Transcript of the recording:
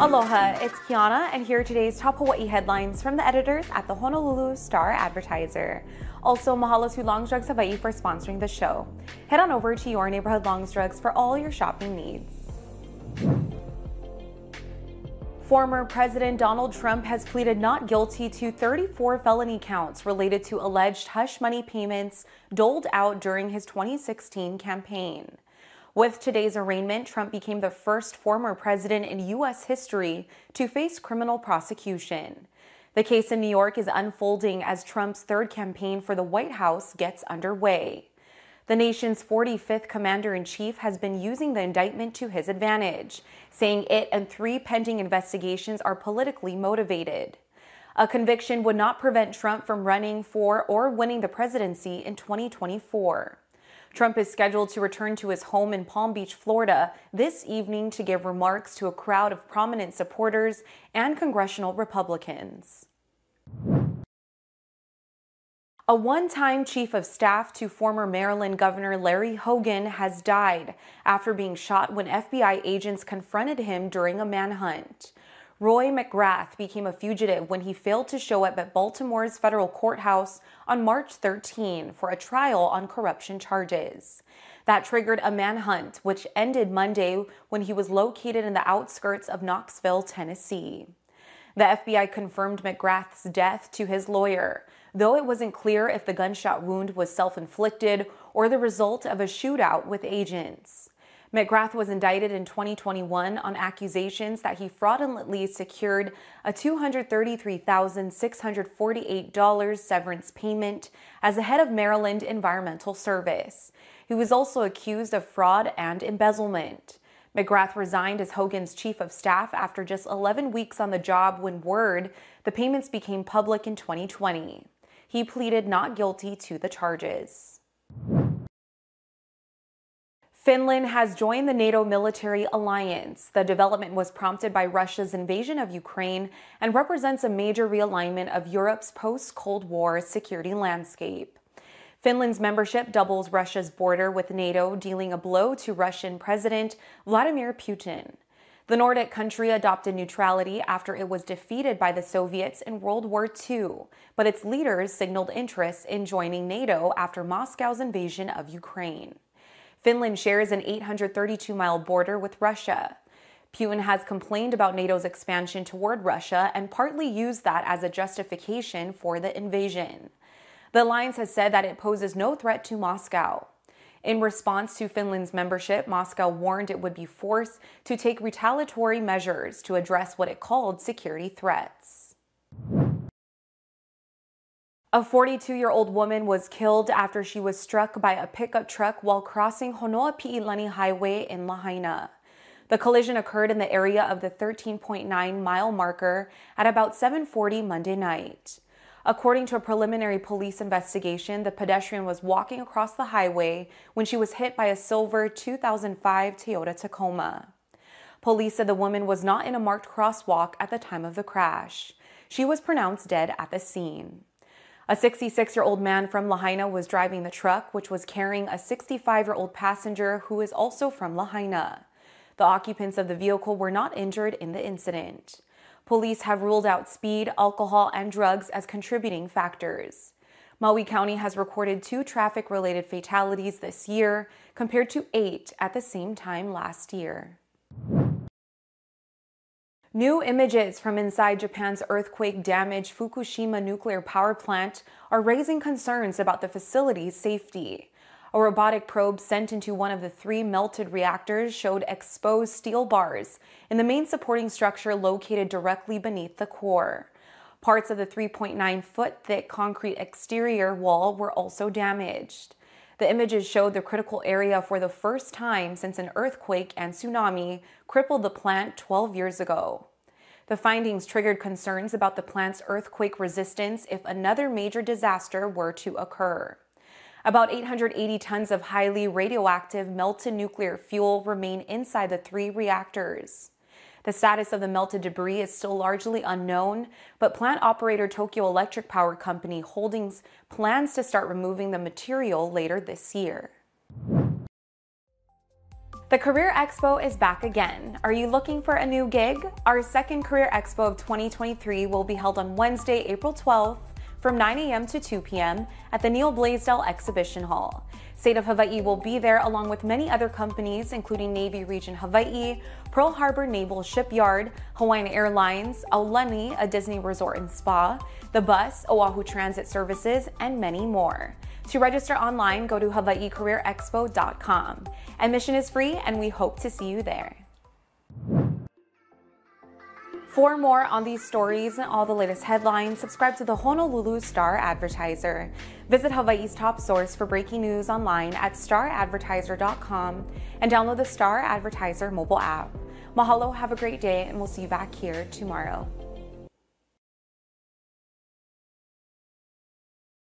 Aloha, it's Kiana, and here are today's top Hawaii headlines from the editors at the Honolulu Star Advertiser. Also, mahalo to Longs Drugs Hawaii for sponsoring the show. Head on over to your neighborhood Longs Drugs for all your shopping needs. Former President Donald Trump has pleaded not guilty to 34 felony counts related to alleged hush money payments doled out during his 2016 campaign. With today's arraignment, Trump became the first former president in U.S. history to face criminal prosecution. The case in New York is unfolding as Trump's third campaign for the White House gets underway. The nation's 45th commander in chief has been using the indictment to his advantage, saying it and three pending investigations are politically motivated. A conviction would not prevent Trump from running for or winning the presidency in 2024. Trump is scheduled to return to his home in Palm Beach, Florida this evening to give remarks to a crowd of prominent supporters and congressional Republicans. A one time chief of staff to former Maryland Governor Larry Hogan has died after being shot when FBI agents confronted him during a manhunt. Roy McGrath became a fugitive when he failed to show up at Baltimore's federal courthouse on March 13 for a trial on corruption charges. That triggered a manhunt, which ended Monday when he was located in the outskirts of Knoxville, Tennessee. The FBI confirmed McGrath's death to his lawyer though it wasn't clear if the gunshot wound was self inflicted or the result of a shootout with agents. McGrath was indicted in 2021 on accusations that he fraudulently secured a $233,648 severance payment as the head of Maryland Environmental Service. He was also accused of fraud and embezzlement. McGrath resigned as Hogan's chief of staff after just 11 weeks on the job when word the payments became public in 2020 he pleaded not guilty to the charges. Finland has joined the NATO military alliance. The development was prompted by Russia's invasion of Ukraine and represents a major realignment of Europe's post Cold War security landscape. Finland's membership doubles Russia's border with NATO, dealing a blow to Russian President Vladimir Putin. The Nordic country adopted neutrality after it was defeated by the Soviets in World War II, but its leaders signaled interest in joining NATO after Moscow's invasion of Ukraine. Finland shares an 832 mile border with Russia. Putin has complained about NATO's expansion toward Russia and partly used that as a justification for the invasion. The alliance has said that it poses no threat to Moscow. In response to Finland's membership, Moscow warned it would be forced to take retaliatory measures to address what it called security threats. A 42 year old woman was killed after she was struck by a pickup truck while crossing Honoapi'ilani Highway in Lahaina. The collision occurred in the area of the 13.9 mile marker at about 7:40 Monday night. According to a preliminary police investigation, the pedestrian was walking across the highway when she was hit by a silver 2005 Toyota Tacoma. Police said the woman was not in a marked crosswalk at the time of the crash. She was pronounced dead at the scene. A 66 year old man from Lahaina was driving the truck, which was carrying a 65 year old passenger who is also from Lahaina. The occupants of the vehicle were not injured in the incident. Police have ruled out speed, alcohol, and drugs as contributing factors. Maui County has recorded two traffic related fatalities this year, compared to eight at the same time last year. New images from inside Japan's earthquake damaged Fukushima nuclear power plant are raising concerns about the facility's safety. A robotic probe sent into one of the three melted reactors showed exposed steel bars in the main supporting structure located directly beneath the core. Parts of the 3.9 foot thick concrete exterior wall were also damaged. The images showed the critical area for the first time since an earthquake and tsunami crippled the plant 12 years ago. The findings triggered concerns about the plant's earthquake resistance if another major disaster were to occur. About 880 tons of highly radioactive melted nuclear fuel remain inside the three reactors. The status of the melted debris is still largely unknown, but plant operator Tokyo Electric Power Company Holdings plans to start removing the material later this year. The Career Expo is back again. Are you looking for a new gig? Our second Career Expo of 2023 will be held on Wednesday, April 12th from 9 a.m. to 2 p.m. at the Neal Blaisdell Exhibition Hall. State of Hawaii will be there along with many other companies, including Navy Region Hawaii, Pearl Harbor Naval Shipyard, Hawaiian Airlines, Aulani, a Disney resort and spa, the bus, Oahu Transit Services, and many more. To register online, go to hawaiicareerexpo.com. Admission is free, and we hope to see you there. For more on these stories and all the latest headlines, subscribe to the Honolulu Star Advertiser. Visit Hawaii's top source for breaking news online at staradvertiser.com and download the Star Advertiser mobile app. Mahalo, have a great day, and we'll see you back here tomorrow.